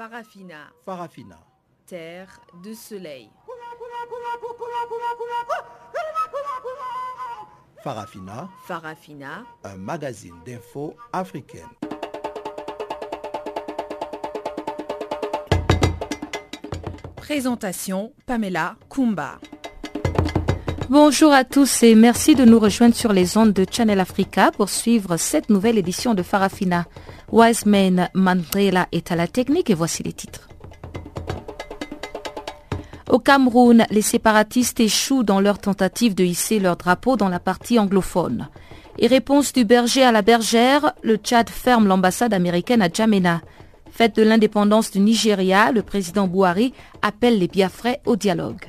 Farafina. Farafina. Terre de soleil. Farafina. Farafina. Un magazine d'infos africaine. Présentation Pamela Kumba. Bonjour à tous et merci de nous rejoindre sur les ondes de Channel Africa pour suivre cette nouvelle édition de Farafina. Wiseman Mandela est à la technique et voici les titres. Au Cameroun, les séparatistes échouent dans leur tentative de hisser leur drapeau dans la partie anglophone. Et réponse du berger à la bergère, le Tchad ferme l'ambassade américaine à Djamena. Fête de l'indépendance du Nigeria, le président Bouhari appelle les Biafrais au dialogue.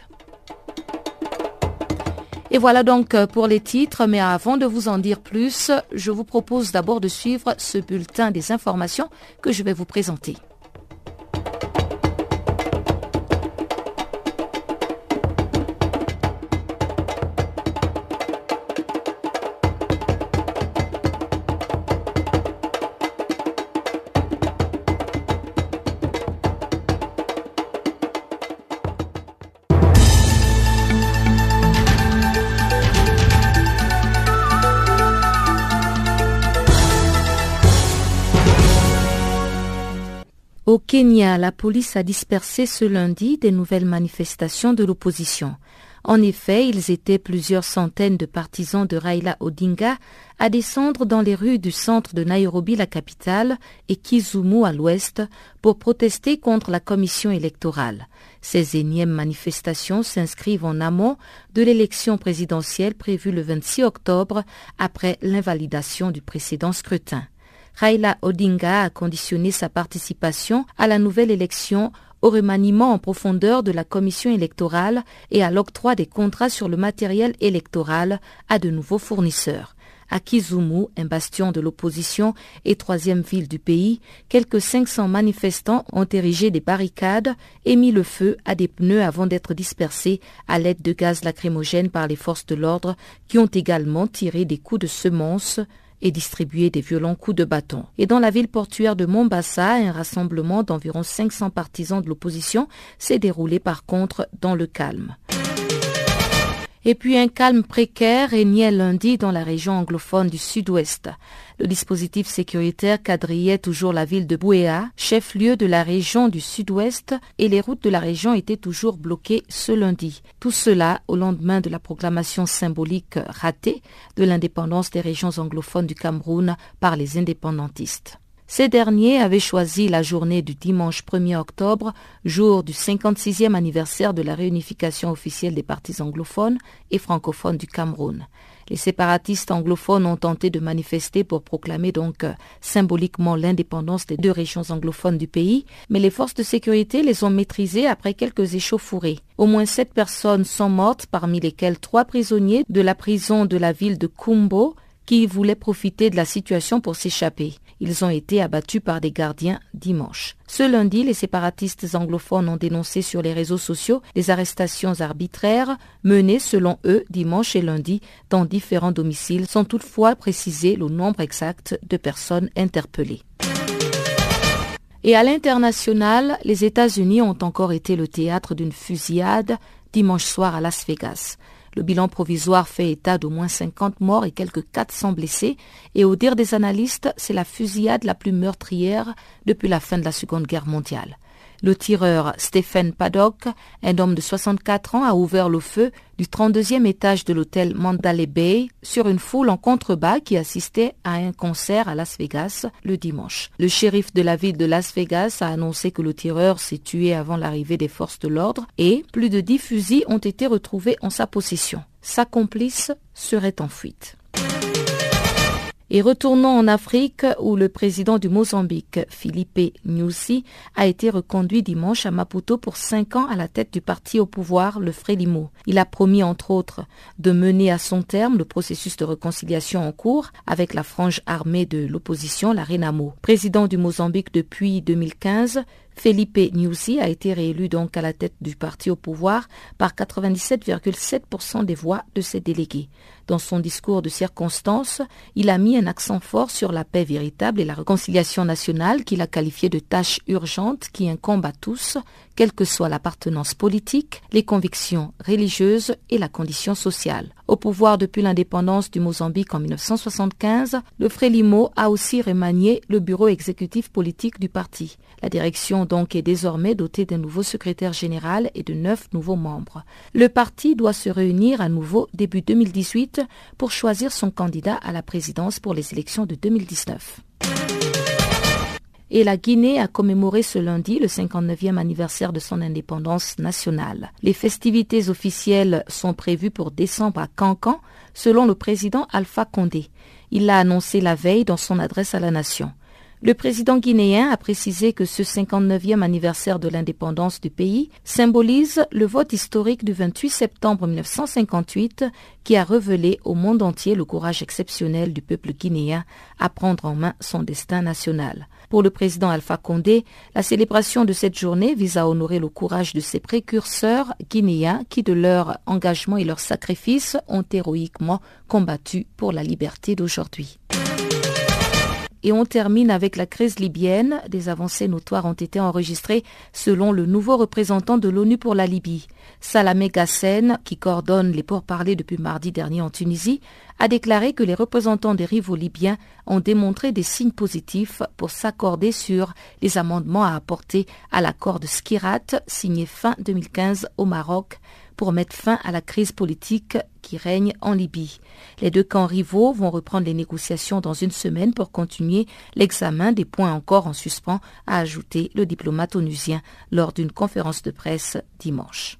Et voilà donc pour les titres, mais avant de vous en dire plus, je vous propose d'abord de suivre ce bulletin des informations que je vais vous présenter. Kenya, la police a dispersé ce lundi des nouvelles manifestations de l'opposition. En effet, ils étaient plusieurs centaines de partisans de Raila Odinga à descendre dans les rues du centre de Nairobi, la capitale, et Kizumu à l'ouest, pour protester contre la commission électorale. Ces énièmes manifestations s'inscrivent en amont de l'élection présidentielle prévue le 26 octobre après l'invalidation du précédent scrutin. Raila Odinga a conditionné sa participation à la nouvelle élection au remaniement en profondeur de la commission électorale et à l'octroi des contrats sur le matériel électoral à de nouveaux fournisseurs. À Kizumu, un bastion de l'opposition et troisième ville du pays, quelques 500 manifestants ont érigé des barricades et mis le feu à des pneus avant d'être dispersés à l'aide de gaz lacrymogène par les forces de l'ordre qui ont également tiré des coups de semonce et distribué des violents coups de bâton. Et dans la ville portuaire de Mombasa, un rassemblement d'environ 500 partisans de l'opposition s'est déroulé par contre dans le calme. Et puis un calme précaire régnait lundi dans la région anglophone du sud-ouest. Le dispositif sécuritaire quadrillait toujours la ville de Bouéa, chef-lieu de la région du sud-ouest, et les routes de la région étaient toujours bloquées ce lundi. Tout cela au lendemain de la proclamation symbolique ratée de l'indépendance des régions anglophones du Cameroun par les indépendantistes. Ces derniers avaient choisi la journée du dimanche 1er octobre, jour du 56e anniversaire de la réunification officielle des partis anglophones et francophones du Cameroun. Les séparatistes anglophones ont tenté de manifester pour proclamer donc symboliquement l'indépendance des deux régions anglophones du pays, mais les forces de sécurité les ont maîtrisés après quelques échauffourées. Au moins sept personnes sont mortes, parmi lesquelles trois prisonniers de la prison de la ville de Kumbo, qui voulaient profiter de la situation pour s'échapper. Ils ont été abattus par des gardiens dimanche. Ce lundi, les séparatistes anglophones ont dénoncé sur les réseaux sociaux des arrestations arbitraires menées selon eux dimanche et lundi dans différents domiciles sans toutefois préciser le nombre exact de personnes interpellées. Et à l'international, les États-Unis ont encore été le théâtre d'une fusillade dimanche soir à Las Vegas. Le bilan provisoire fait état d'au moins 50 morts et quelques 400 blessés, et au dire des analystes, c'est la fusillade la plus meurtrière depuis la fin de la Seconde Guerre mondiale. Le tireur Stephen Paddock, un homme de 64 ans, a ouvert le feu du 32e étage de l'hôtel Mandalay Bay sur une foule en contrebas qui assistait à un concert à Las Vegas le dimanche. Le shérif de la ville de Las Vegas a annoncé que le tireur s'est tué avant l'arrivée des forces de l'ordre et plus de 10 fusils ont été retrouvés en sa possession. Sa complice serait en fuite. Et retournons en Afrique où le président du Mozambique, Philippe Nyusi, a été reconduit dimanche à Maputo pour cinq ans à la tête du parti au pouvoir, le Frélimo. Il a promis entre autres de mener à son terme le processus de réconciliation en cours avec la frange armée de l'opposition, la Renamo. Président du Mozambique depuis 2015, Felipe Nyusi a été réélu donc à la tête du parti au pouvoir par 97,7% des voix de ses délégués. Dans son discours de circonstance, il a mis un accent fort sur la paix véritable et la réconciliation nationale qu'il a qualifié de tâche urgente qui incombe à tous, quelle que soit l'appartenance politique, les convictions religieuses et la condition sociale. Au pouvoir depuis l'indépendance du Mozambique en 1975, le Frélimo a aussi remanié le bureau exécutif politique du parti. La direction donc est désormais dotée d'un nouveau secrétaire général et de neuf nouveaux membres. Le parti doit se réunir à nouveau début 2018 pour choisir son candidat à la présidence pour les élections de 2019 et la Guinée a commémoré ce lundi le 59e anniversaire de son indépendance nationale. Les festivités officielles sont prévues pour décembre à Cancan, selon le président Alpha Condé. Il l'a annoncé la veille dans son adresse à la nation. Le président guinéen a précisé que ce 59e anniversaire de l'indépendance du pays symbolise le vote historique du 28 septembre 1958 qui a révélé au monde entier le courage exceptionnel du peuple guinéen à prendre en main son destin national. Pour le président Alpha Condé, la célébration de cette journée vise à honorer le courage de ses précurseurs guinéens qui, de leur engagement et leur sacrifice, ont héroïquement combattu pour la liberté d'aujourd'hui. Et on termine avec la crise libyenne. Des avancées notoires ont été enregistrées selon le nouveau représentant de l'ONU pour la Libye. Salamé Gassen, qui coordonne les pourparlers depuis mardi dernier en Tunisie, a déclaré que les représentants des rivaux libyens ont démontré des signes positifs pour s'accorder sur les amendements à apporter à l'accord de Skirat signé fin 2015 au Maroc pour mettre fin à la crise politique qui règne en Libye. Les deux camps rivaux vont reprendre les négociations dans une semaine pour continuer l'examen des points encore en suspens, a ajouté le diplomate onusien lors d'une conférence de presse dimanche.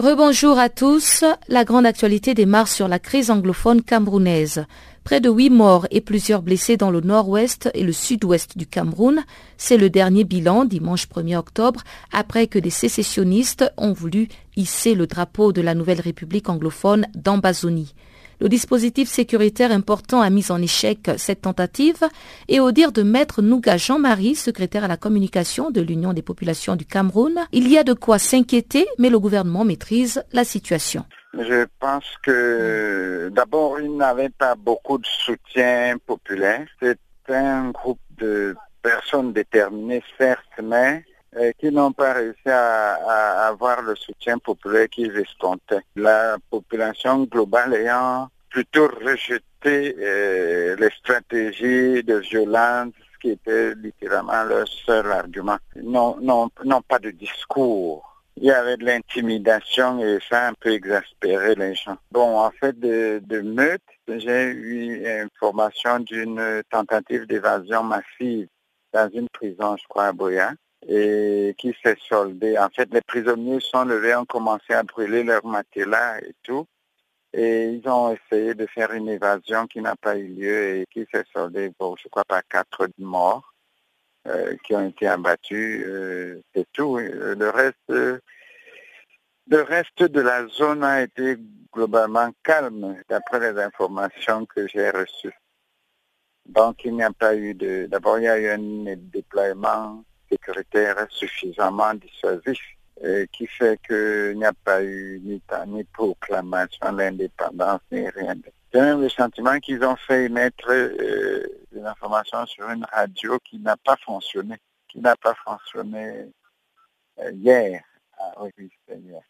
Rebonjour à tous. La grande actualité démarre sur la crise anglophone camerounaise. Près de huit morts et plusieurs blessés dans le nord-ouest et le sud-ouest du Cameroun. C'est le dernier bilan dimanche 1er octobre après que des sécessionnistes ont voulu hisser le drapeau de la nouvelle république anglophone d'Ambazonie. Le dispositif sécuritaire important a mis en échec cette tentative et au dire de maître Nouga Jean-Marie, secrétaire à la communication de l'Union des populations du Cameroun, il y a de quoi s'inquiéter, mais le gouvernement maîtrise la situation. Je pense que d'abord, il n'avait pas beaucoup de soutien populaire. C'est un groupe de personnes déterminées, certes, mais qui n'ont pas réussi à, avoir le soutien populaire qu'ils escomptaient. La population globale ayant plutôt rejeté euh, les stratégies de violence qui était littéralement leur seul argument. Non, non, pas de discours. Il y avait de l'intimidation et ça a un peu exaspéré les gens. Bon, en fait, de, de meute, j'ai eu information d'une tentative d'évasion massive dans une prison, je crois, à Boya et qui s'est soldé. En fait, les prisonniers sont levés, ont commencé à brûler leurs matelas et tout. Et ils ont essayé de faire une évasion qui n'a pas eu lieu et qui s'est soldée pour, je crois, par quatre morts euh, qui ont été abattus. Euh, c'est tout. Le reste, le reste de la zone a été globalement calme, d'après les informations que j'ai reçues. Donc, il n'y a pas eu de... D'abord, il y a eu un déploiement sécuritaire suffisamment dissuasif qui fait qu'il n'y a pas eu ni, ni proclamation d'indépendance ni rien. J'ai même le sentiment qu'ils ont fait mettre euh, des informations sur une radio qui n'a pas fonctionné, qui n'a pas fonctionné euh, hier. Oui, hier.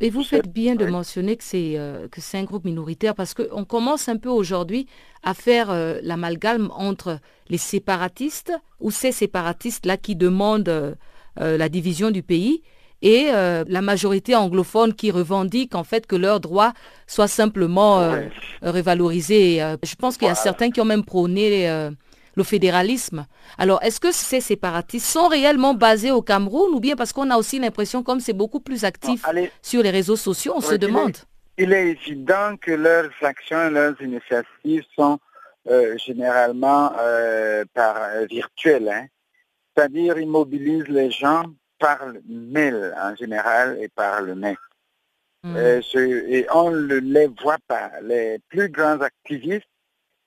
Et vous faites bien de mentionner que c'est euh, que c'est un groupe minoritaire parce qu'on commence un peu aujourd'hui à faire euh, l'amalgame entre les séparatistes ou ces séparatistes-là qui demandent euh, la division du pays et la majorité anglophone qui revendique en fait que leurs droits soient simplement révalorisés. je pense qu'il y a certains qui ont même prôné le fédéralisme. Alors, est-ce que ces séparatistes sont réellement basés au Cameroun ou bien parce qu'on a aussi l'impression, comme c'est beaucoup plus actif sur les réseaux sociaux, on se demande il est, évident que leurs actions, leurs initiatives sont euh, généralement euh, par euh, virtuelles. Hein. C'est-à-dire, ils mobilisent les gens par le mail en général et par le net. Hmm. et on ne les voit pas. Les plus grands activistes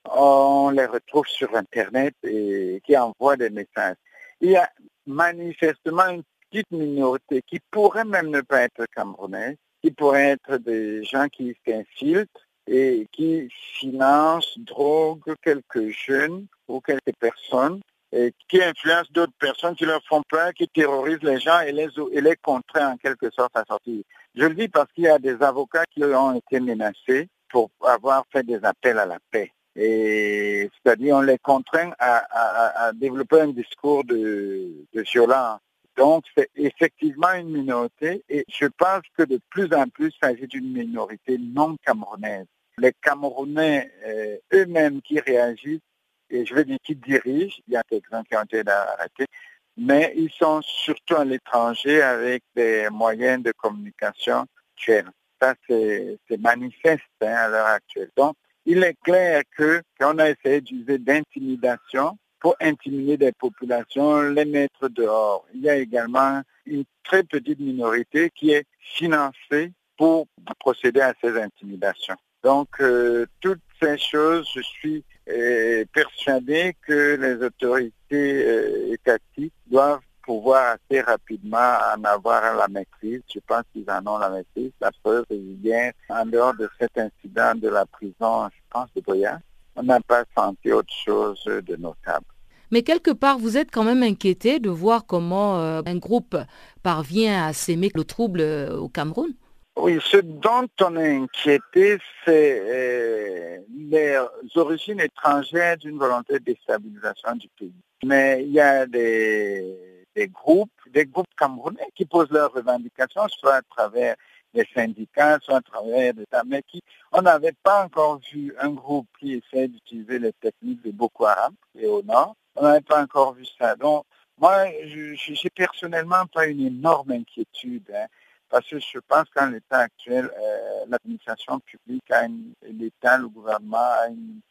on les retrouve sur Internet et qui envoient des messages. Il y a manifestement une petite minorité qui pourrait même ne pas être camerounaise, qui pourrait être des gens qui s'infiltrent et qui financent, droguent quelques jeunes ou quelques personnes et qui influencent d'autres personnes qui leur font peur, qui terrorisent les gens et les, et les contraignent en quelque sorte à sortir. Je le dis parce qu'il y a des avocats qui ont été menacés pour avoir fait des appels à la paix. Et c'est-à-dire on les contraint à, développer un discours de, de violence. Donc c'est effectivement une minorité et je pense que de plus en plus il s'agit d'une minorité non camerounaise. Les Camerounais euh, eux-mêmes qui réagissent, et je veux dire qui dirigent, il y a quelques-uns qui ont été arrêtés, mais ils sont surtout à l'étranger avec des moyens de communication tuels. Ça, c'est manifeste hein, à l'heure actuelle. Il est clair que qu'on a essayé d'utiliser d'intimidation pour intimider des populations, les mettre dehors. Il y a également une très petite minorité qui est financée pour procéder à ces intimidations. Donc, euh, toutes ces choses, je suis euh, persuadé que les autorités euh, étatiques doivent pouvoir assez rapidement en avoir la maîtrise. Je pense qu'ils en ont la maîtrise. La preuve bien, en dehors de cet incident de la prison, je pense, de Boya, on n'a pas senti autre chose de notable. Mais quelque part, vous êtes quand même inquiété de voir comment euh, un groupe parvient à s'aimer le trouble euh, au Cameroun oui, ce dont on est inquiété, c'est euh, les origines étrangères d'une volonté de déstabilisation du pays. Mais il y a des des groupes, des groupes camerounais qui posent leurs revendications, soit à travers les syndicats, soit à travers des mais qui, on n'avait pas encore vu un groupe qui essaie d'utiliser les techniques de Boko Haram et au nord. On n'avait pas encore vu ça. Donc, moi, je n'ai personnellement pas une énorme inquiétude, hein, parce que je pense qu'en l'état actuel, euh, l'administration publique, a l'État, le gouvernement a une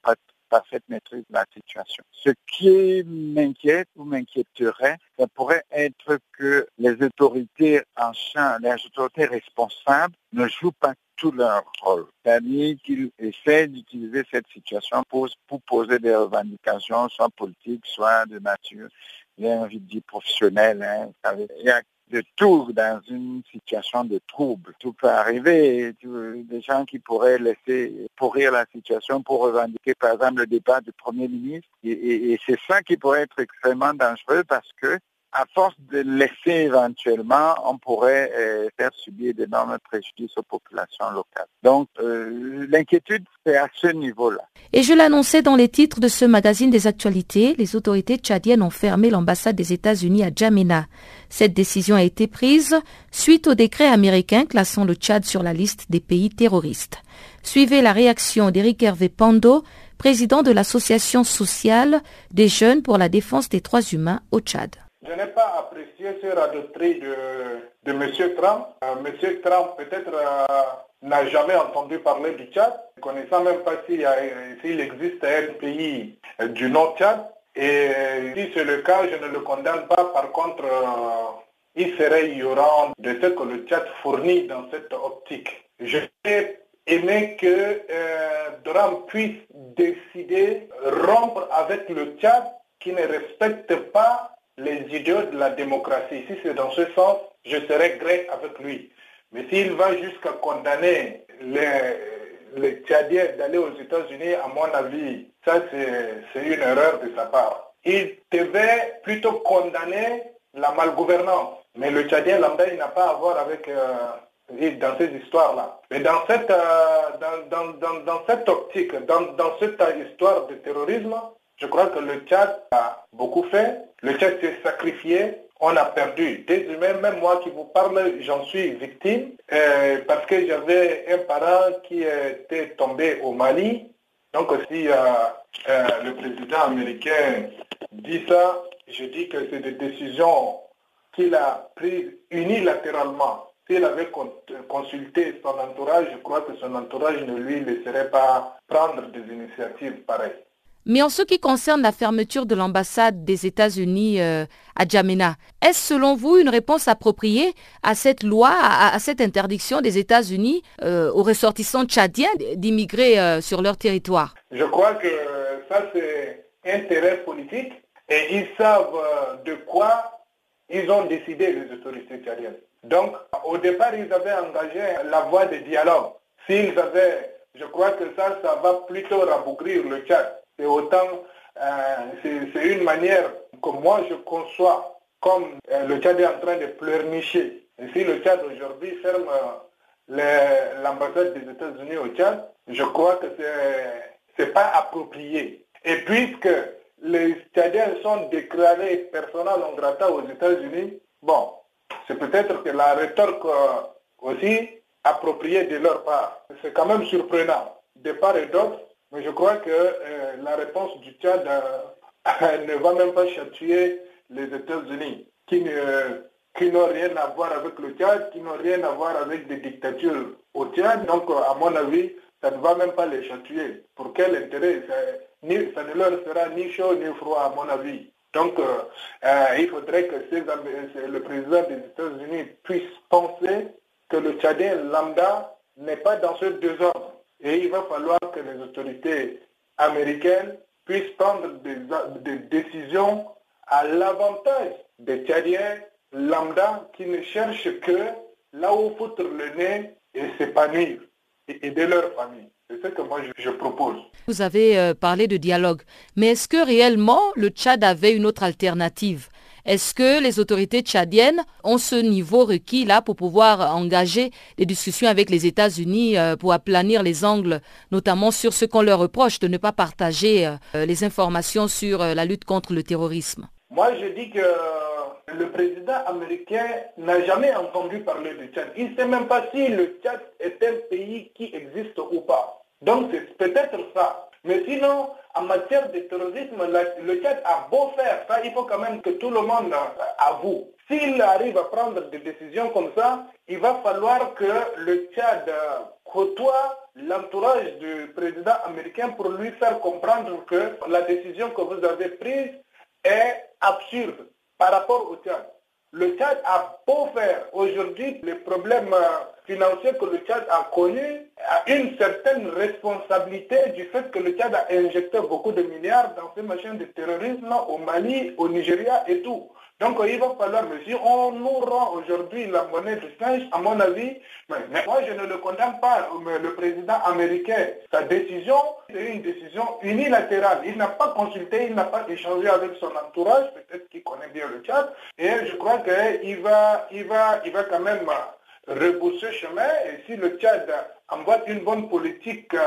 parfaite maîtrise de la situation. Ce qui m'inquiète ou m'inquiéterait, ça pourrait être que les autorités en les autorités responsables ne jouent pas tout leur rôle. C'est-à-dire qu'ils essaient d'utiliser cette situation pour, poser des revendications, soit politiques, soit de nature, j'ai envie de dire professionnelle. Hein. De tout dans une situation de trouble. Tout peut arriver. Des gens qui pourraient laisser pourrir la situation pour revendiquer, par exemple, le départ du Premier ministre. Et, et c'est ça qui pourrait être extrêmement dangereux parce que à force de laisser éventuellement, on pourrait euh, faire subir d'énormes préjudices aux populations locales. Donc, euh, l'inquiétude, c'est à ce niveau-là. Et je l'annonçais dans les titres de ce magazine des actualités, les autorités tchadiennes ont fermé l'ambassade des États-Unis à Djamena. Cette décision a été prise suite au décret américain classant le Tchad sur la liste des pays terroristes. Suivez la réaction d'Éric Hervé Pando, président de l'Association sociale des jeunes pour la défense des droits humains au Tchad. Je n'ai pas apprécié ce radoterie de, de M. Trump. Euh, M. Trump peut-être euh, n'a jamais entendu parler du Tchad, ne connaissant même pas s'il existe un pays euh, du Nord-Tchad. Et si c'est le cas, je ne le condamne pas. Par contre, il serait ignorant de ce que le Tchad fournit dans cette optique. J'ai aimé que Trump puisse décider rompre avec le Tchad qui ne respecte pas les idéaux de la démocratie. Si c'est dans ce sens, je serai gré avec lui. Mais s'il va jusqu'à condamner les Tchadiens d'aller aux États-Unis, à mon avis, ça c'est une erreur de sa part. Il devait plutôt condamner la malgouvernance. Mais le Tchadien lambda, il n'a pas à voir avec euh, dans ces histoires-là. Mais dans cette, euh, dans, dans, dans, cette optique, dans cette histoire de terrorisme, je crois que le Tchad a beaucoup fait. Le Tchad s'est sacrifié on a perdu des humains. Même moi qui vous parle, j'en suis victime euh, parce que j'avais un parent qui était tombé au Mali. Donc si euh, euh, le président américain dit ça, je dis que c'est des décisions qu'il a prises unilatéralement. S'il avait consulté son entourage, je crois que son entourage ne lui laisserait pas prendre des initiatives pareilles. Mais en ce qui concerne la fermeture de l'ambassade des États-Unis euh, à Djamena, est-ce selon vous une réponse appropriée à cette loi, à, cette interdiction des États-Unis euh, aux ressortissants tchadiens d'immigrer euh, sur leur territoire? Je crois que ça c'est intérêt politique et ils savent de quoi ils ont décidé les autorités tchadiennes. Donc au départ ils avaient engagé la voie de dialogue. S'ils avaient, je crois que ça, ça va plutôt rabougrir le Tchad c'est autant, euh, c'est une manière que moi je conçois comme euh, le Tchad est en train de pleurnicher. Et si le Tchad aujourd'hui ferme euh, l'ambassade des États-Unis au Tchad, je crois que ce n'est pas approprié. Et puisque les Tchadiens sont déclarés personnels non grata aux États-Unis, bon, c'est peut-être que la rétorque aussi appropriée de leur part. C'est quand même surprenant. De part et d'autre, mais je crois que euh, la réponse du Tchad euh, ne va même pas châtier les États-Unis, qui n'ont rien à voir avec le Tchad, qui n'ont rien à voir avec des dictatures au Tchad. Donc, à mon avis, ça ne va même pas les châtier. Pour quel intérêt? Ça, ne leur sera ni chaud ni froid, à mon avis. Donc, euh, il faudrait que le président des États-Unis puisse penser que le Tchadien lambda n'est pas dans ce désordre. Et il va falloir que les autorités américaines puissent prendre des, décisions à l'avantage des Tchadiens lambda qui ne cherchent que là où foutre le nez et s'épanouir et aider leur famille. C'est ce que moi je, propose. Vous avez euh, parlé de dialogue, mais est-ce que réellement le Tchad avait une autre alternative? Est-ce que les autorités tchadiennes ont ce niveau requis là pour pouvoir engager des discussions avec les États-Unis euh, pour aplanir les angles, notamment sur ce qu'on leur reproche de ne pas partager euh, les informations sur euh, la lutte contre le terrorisme? Moi, je dis que le président américain n'a jamais entendu parler du Tchad. Il ne sait même pas si le Tchad est un pays qui existe ou pas. Donc c'est peut-être ça. Mais sinon, en matière de terrorisme, le Tchad a beau faire, ça il faut quand même que tout le monde avoue. S'il arrive à prendre des décisions comme ça, il va falloir que le Tchad côtoie l'entourage du président américain pour lui faire comprendre que la décision que vous avez prise est absurde par rapport au Tchad. Le Tchad a beau faire aujourd'hui les problèmes que le Tchad a connus, a une certaine responsabilité du fait que le Tchad a injecté beaucoup de milliards dans ces machines de terrorisme au Mali, au Nigeria et tout. Donc il va falloir, si on nous rend aujourd'hui la monnaie de singe, à mon avis, mais, moi je ne le condamne pas, mais le président américain, sa décision, c'est une décision unilatérale. Il n'a pas consulté, il n'a pas échangé avec son entourage, peut-être qu'il connaît bien le Tchad, et je crois qu'il va, il va, il va quand même rebousser chemin et si le Tchad envoie une bonne politique euh,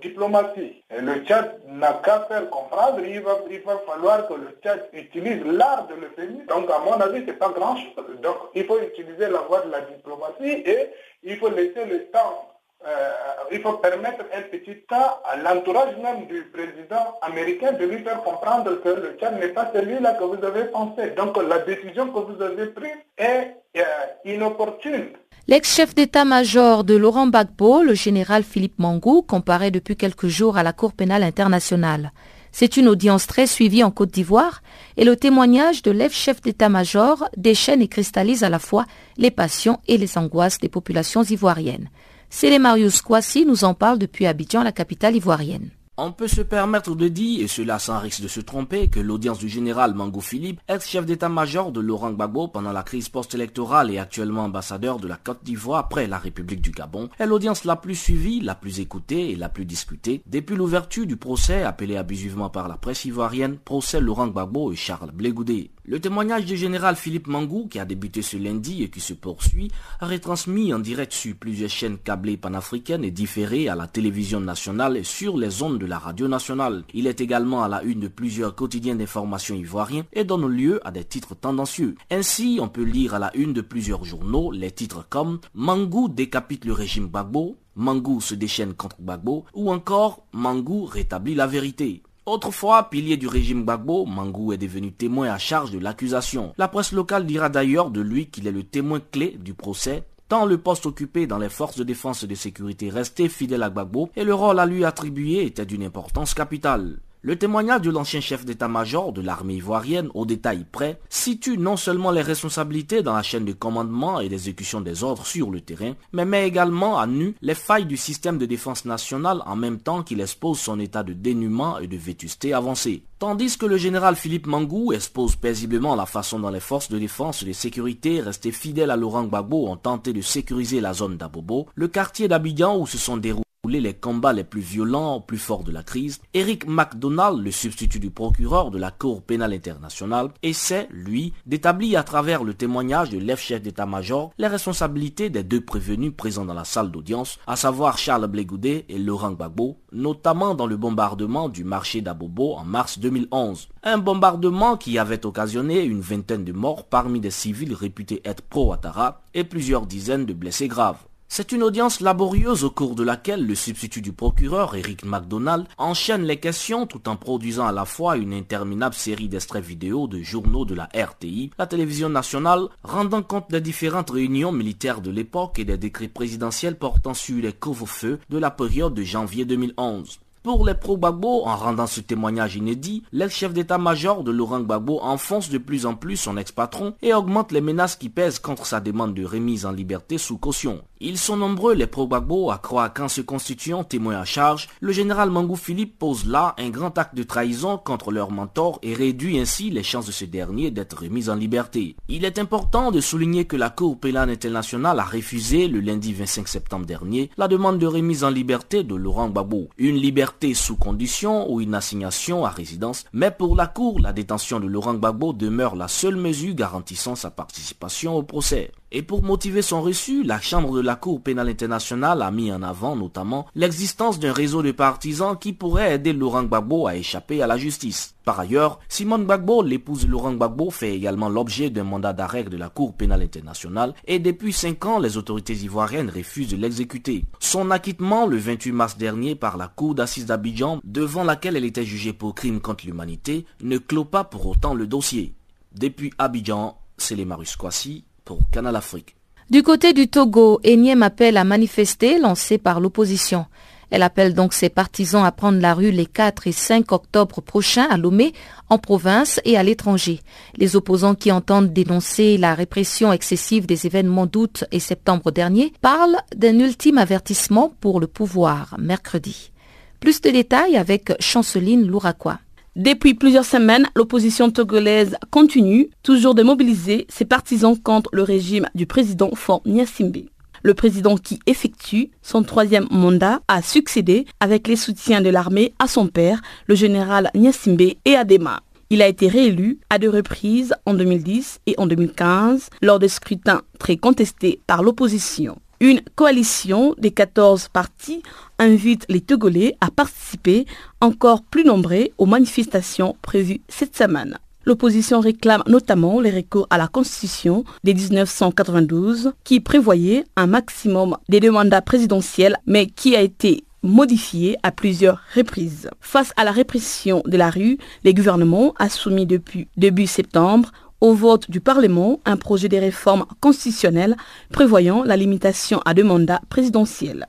diplomatie, et le Tchad n'a qu'à faire comprendre, il va, il va falloir que le Tchad utilise l'art de l'euphémisme. Donc à mon avis, c'est pas grand chose. Donc il faut utiliser la voie de la diplomatie et il faut laisser le temps euh, il faut permettre un petit temps à l'entourage même du président américain de lui faire comprendre que le Tchad n'est pas celui-là que vous avez pensé. Donc la décision que vous avez prise est euh, inopportune. L'ex-chef d'état-major de Laurent Gbagbo, le général Philippe Mangou, comparaît depuis quelques jours à la Cour pénale internationale. C'est une audience très suivie en Côte d'Ivoire et le témoignage de l'ex-chef d'état-major déchaîne et cristallise à la fois les passions et les angoisses des populations ivoiriennes. Célé Marius Kouassi nous en parle depuis Abidjan, la capitale ivoirienne. On peut se permettre de dire, et cela sans risque de se tromper, que l'audience du général Mangou Philippe, ex-chef d'état-major de Laurent Gbagbo pendant la crise post-électorale et actuellement ambassadeur de la Côte d'Ivoire après la République du Gabon, est l'audience la plus suivie, la plus écoutée et la plus discutée depuis l'ouverture du procès appelé abusivement par la presse ivoirienne procès Laurent Gbagbo et Charles Blégoudé. Le témoignage du général Philippe Mangou, qui a débuté ce lundi et qui se poursuit, a retransmis en direct sur plusieurs chaînes câblées panafricaines et différées à la télévision nationale et sur les ondes de la radio nationale. Il est également à la une de plusieurs quotidiens d'information ivoiriens et donne lieu à des titres tendancieux. Ainsi, on peut lire à la une de plusieurs journaux les titres comme Mangou décapite le régime Gbagbo, Mangou se déchaîne contre Gbagbo ou encore Mangou rétablit la vérité. Autrefois pilier du régime Gbagbo, Mangou est devenu témoin à charge de l'accusation. La presse locale dira d'ailleurs de lui qu'il est le témoin clé du procès tant le poste occupé dans les forces de défense et de sécurité restait fidèle à Gbagbo et le rôle à lui attribué était d'une importance capitale. Le témoignage de l'ancien chef d'état-major de l'armée ivoirienne, au détail près, situe non seulement les responsabilités dans la chaîne de commandement et d'exécution des ordres sur le terrain, mais met également à nu les failles du système de défense nationale en même temps qu'il expose son état de dénuement et de vétusté avancée. Tandis que le général Philippe Mangou expose paisiblement la façon dont les forces de défense et de sécurité restées fidèles à Laurent Gbagbo ont tenté de sécuriser la zone d'Abobo, le quartier d'Abidjan où se sont déroulés les combats les plus violents plus fort de la crise, Eric MacDonald, le substitut du procureur de la Cour pénale internationale, essaie, lui, d'établir à travers le témoignage de l'ex-chef d'état-major les responsabilités des deux prévenus présents dans la salle d'audience, à savoir Charles Blégoudé et Laurent Gbagbo, notamment dans le bombardement du marché d'Abobo en mars 2011. Un bombardement qui avait occasionné une vingtaine de morts parmi des civils réputés être pro-Ouattara et plusieurs dizaines de blessés graves. C'est une audience laborieuse au cours de laquelle le substitut du procureur, Eric MacDonald, enchaîne les questions tout en produisant à la fois une interminable série d'extraits vidéo de journaux de la RTI, la télévision nationale, rendant compte des différentes réunions militaires de l'époque et des décrets présidentiels portant sur les couvre-feux de la période de janvier 2011. Pour les pro-Gbagbo, en rendant ce témoignage inédit, l'ex-chef d'état-major de Laurent Gbagbo enfonce de plus en plus son ex-patron et augmente les menaces qui pèsent contre sa demande de remise en liberté sous caution. Ils sont nombreux les pro-Gbagbo à croire qu'en se constituant témoin à charge, le général Mangou Philippe pose là un grand acte de trahison contre leur mentor et réduit ainsi les chances de ce dernier d'être remis en liberté. Il est important de souligner que la Cour pénale internationale a refusé le lundi 25 septembre dernier la demande de remise en liberté de Laurent Gbagbo. Une liberté sous condition ou une assignation à résidence, mais pour la Cour, la détention de Laurent Gbagbo demeure la seule mesure garantissant sa participation au procès. Et pour motiver son reçu, la Chambre de la Cour pénale internationale a mis en avant notamment l'existence d'un réseau de partisans qui pourrait aider Laurent Gbagbo à échapper à la justice. Par ailleurs, Simone Gbagbo, l'épouse de Laurent Gbagbo, fait également l'objet d'un mandat d'arrêt de la Cour pénale internationale et depuis cinq ans, les autorités ivoiriennes refusent de l'exécuter. Son acquittement le 28 mars dernier par la Cour d'assises d'Abidjan, devant laquelle elle était jugée pour crime contre l'humanité, ne clôt pas pour autant le dossier. Depuis Abidjan, c'est les Marus Kwasi Du côté du Togo, énième appel à manifester lancé par l'opposition. Elle appelle donc ses partisans à prendre la rue les 4 et 5 octobre prochains à Lomé, en province et à l'étranger. Les opposants qui entendent dénoncer la répression excessive des événements d'août et septembre dernier parlent d'un ultime avertissement pour le pouvoir mercredi. Plus de détails avec Chanceline Louraquois. Depuis plusieurs semaines, l'opposition togolaise continue toujours de mobiliser ses partisans contre le régime du président Fort Nyasimbe. Le président qui effectue son troisième mandat a succédé avec les soutiens de l'armée à son père, le général Nyasimbe et Adema. Il a été réélu à deux reprises en 2010 et en 2015 lors des scrutins très contestés par l'opposition. Une coalition des 14 partis invite les Togolais à participer encore plus nombreux aux manifestations prévues cette semaine. L'opposition réclame notamment les recours à la Constitution de 1992 qui prévoyait un maximum des deux mandats présidentiels mais qui a été modifié à plusieurs reprises. Face à la répression de la rue, le gouvernement a soumis depuis début septembre au vote du Parlement un projet de réforme constitutionnelle prévoyant la limitation à deux mandats présidentiels.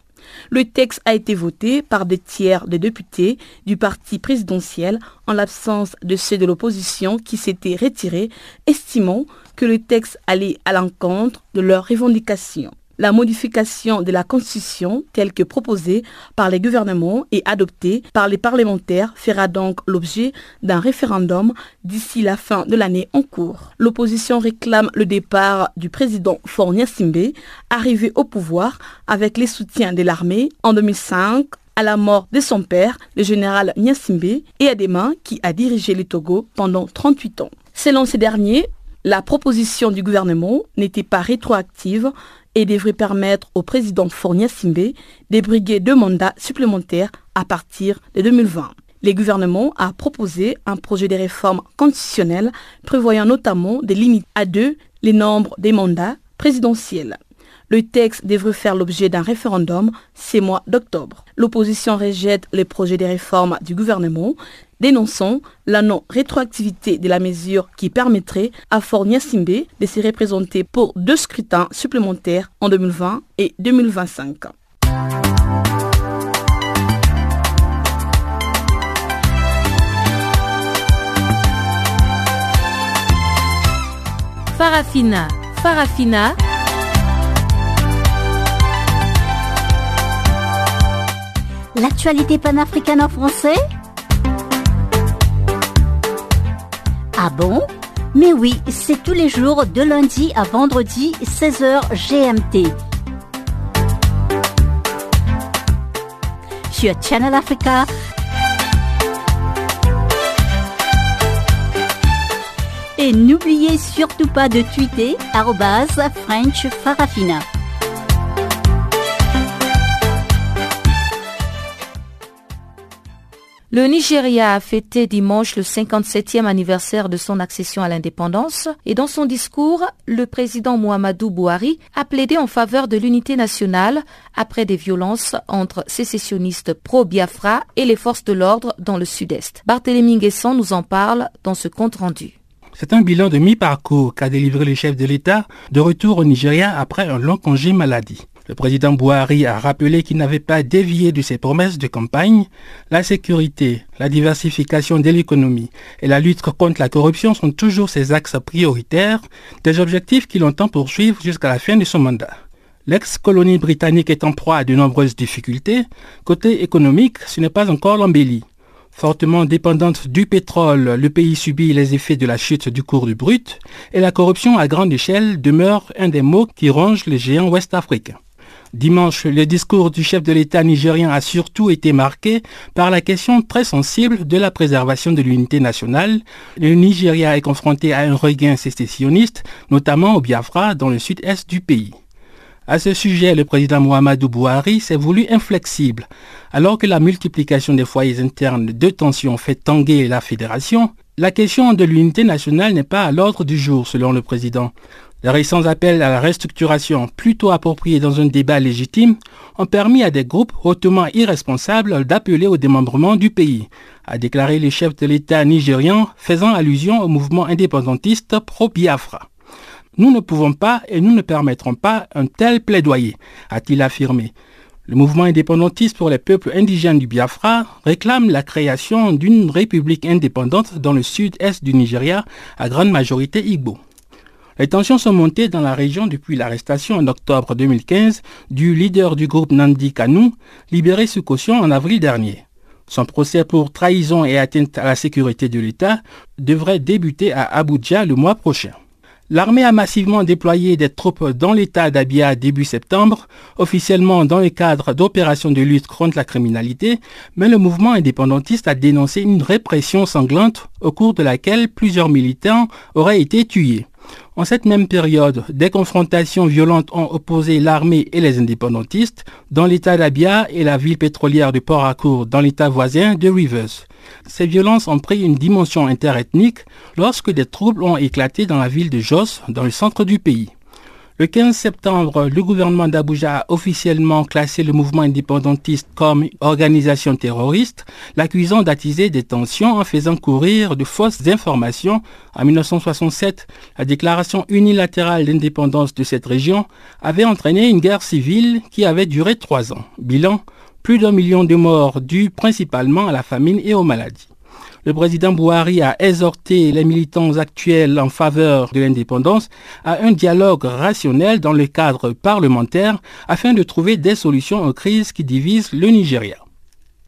Le texte a été voté par des tiers des députés du parti présidentiel en l'absence de ceux de l'opposition qui s'étaient retirés, estimant que le texte allait à l'encontre de leurs revendications. La modification de la Constitution telle que proposée par les gouvernements et adoptée par les parlementaires fera donc l'objet d'un référendum d'ici la fin de l'année en cours. L'opposition réclame le départ du président Fornia Simbe, arrivé au pouvoir avec les soutiens de l'armée en 2005 à la mort de son père, le général Nyasimbe, et Adema, qui a dirigé le Togo pendant 38 ans. Selon ces derniers, la proposition du gouvernement n'était pas rétroactive et devrait permettre au président Fornia Simbe de deux mandats supplémentaires à partir de 2020. Le gouvernement a proposé un projet de réforme constitutionnelle prévoyant notamment des limites à deux les nombres des mandats présidentiels. Le texte devrait faire l'objet d'un référendum ces mois d'octobre. L'opposition rejette les projets de réforme du gouvernement, dénonçant la non-rétroactivité de la mesure qui permettrait à Fort Simbe de se représenter pour deux scrutins supplémentaires en 2020 et 2025. Farafina, Farafina. L'actualité panafricaine en français? Ah bon? Mais oui, c'est tous les jours de lundi à vendredi, 16h GMT. Sur Channel Africa. Et n'oubliez surtout pas de tweeter French Farafina. Le Nigeria a fêté dimanche le 57e anniversaire de son accession à l'indépendance et dans son discours, le président Muhammadu Buhari a plaidé en faveur de l'unité nationale après des violences entre sécessionnistes pro-Biafra et les forces de l'ordre dans le sud-est. Barthélémy Nguesson nous en parle dans ce compte rendu. C'est un bilan de mi-parcours qu'a délivré le chef de l'État de retour au Nigeria après un long congé maladie. Le président Bouhari a rappelé qu'il n'avait pas dévié de ses promesses de campagne. La sécurité, la diversification de l'économie et la lutte contre la corruption sont toujours ses axes prioritaires, des objectifs qu'il entend poursuivre jusqu'à la fin de son mandat. L'ex-colonie britannique est en proie à de nombreuses difficultés. Côté économique, ce n'est pas encore l'embellie. Fortement dépendante du pétrole, le pays subit les effets de la chute du cours du brut et la corruption à grande échelle demeure un des mots qui rongent les géants ouest-africains. Dimanche, le discours du chef de l'État nigérien a surtout été marqué par la question très sensible de la préservation de l'unité nationale. Le Nigeria est confronté à un regain sécessionniste, notamment au Biafra, dans le sud-est du pays. À ce sujet, le président Muhammadu Buhari s'est voulu inflexible. Alors que la multiplication des foyers internes de tension fait tanguer la fédération, la question de l'unité nationale n'est pas à l'ordre du jour, selon le président. Les récents appels à la restructuration, plutôt appropriés dans un débat légitime, ont permis à des groupes hautement irresponsables d'appeler au démembrement du pays, a déclaré le chef de l'État nigérian, faisant allusion au mouvement indépendantiste pro-Biafra. Nous ne pouvons pas et nous ne permettrons pas un tel plaidoyer, a-t-il affirmé. Le mouvement indépendantiste pour les peuples indigènes du Biafra réclame la création d'une république indépendante dans le sud-est du Nigeria à grande majorité Igbo. Les tensions sont montées dans la région depuis l'arrestation en octobre 2015 du leader du groupe Nandi Kanu, libéré sous caution en avril dernier. Son procès pour trahison et atteinte à la sécurité de l'État devrait débuter à Abuja le mois prochain. L'armée a massivement déployé des troupes dans l'État d'Abia début septembre, officiellement dans le cadre d'opérations de lutte contre la criminalité, mais le mouvement indépendantiste a dénoncé une répression sanglante au cours de laquelle plusieurs militants auraient été tués. En cette même période, des confrontations violentes ont opposé l'armée et les indépendantistes dans l'état d'Abia et la ville pétrolière de Port Harcourt dans l'état voisin de Rivers. Ces violences ont pris une dimension interethnique lorsque des troubles ont éclaté dans la ville de Jos, dans le centre du pays. Le 15 septembre, le gouvernement d'Abuja a officiellement classé le mouvement indépendantiste comme organisation terroriste, l'accusant d'attiser des tensions en faisant courir de fausses informations. En 1967, la déclaration unilatérale d'indépendance de cette région avait entraîné une guerre civile qui avait duré trois ans. Bilan, plus d'un million de morts dus principalement à la famine et aux maladies. Le président Bouhari a exhorté les militants actuels en faveur de l'indépendance à un dialogue rationnel dans le cadre parlementaire afin de trouver des solutions aux crises qui divisent le Nigeria.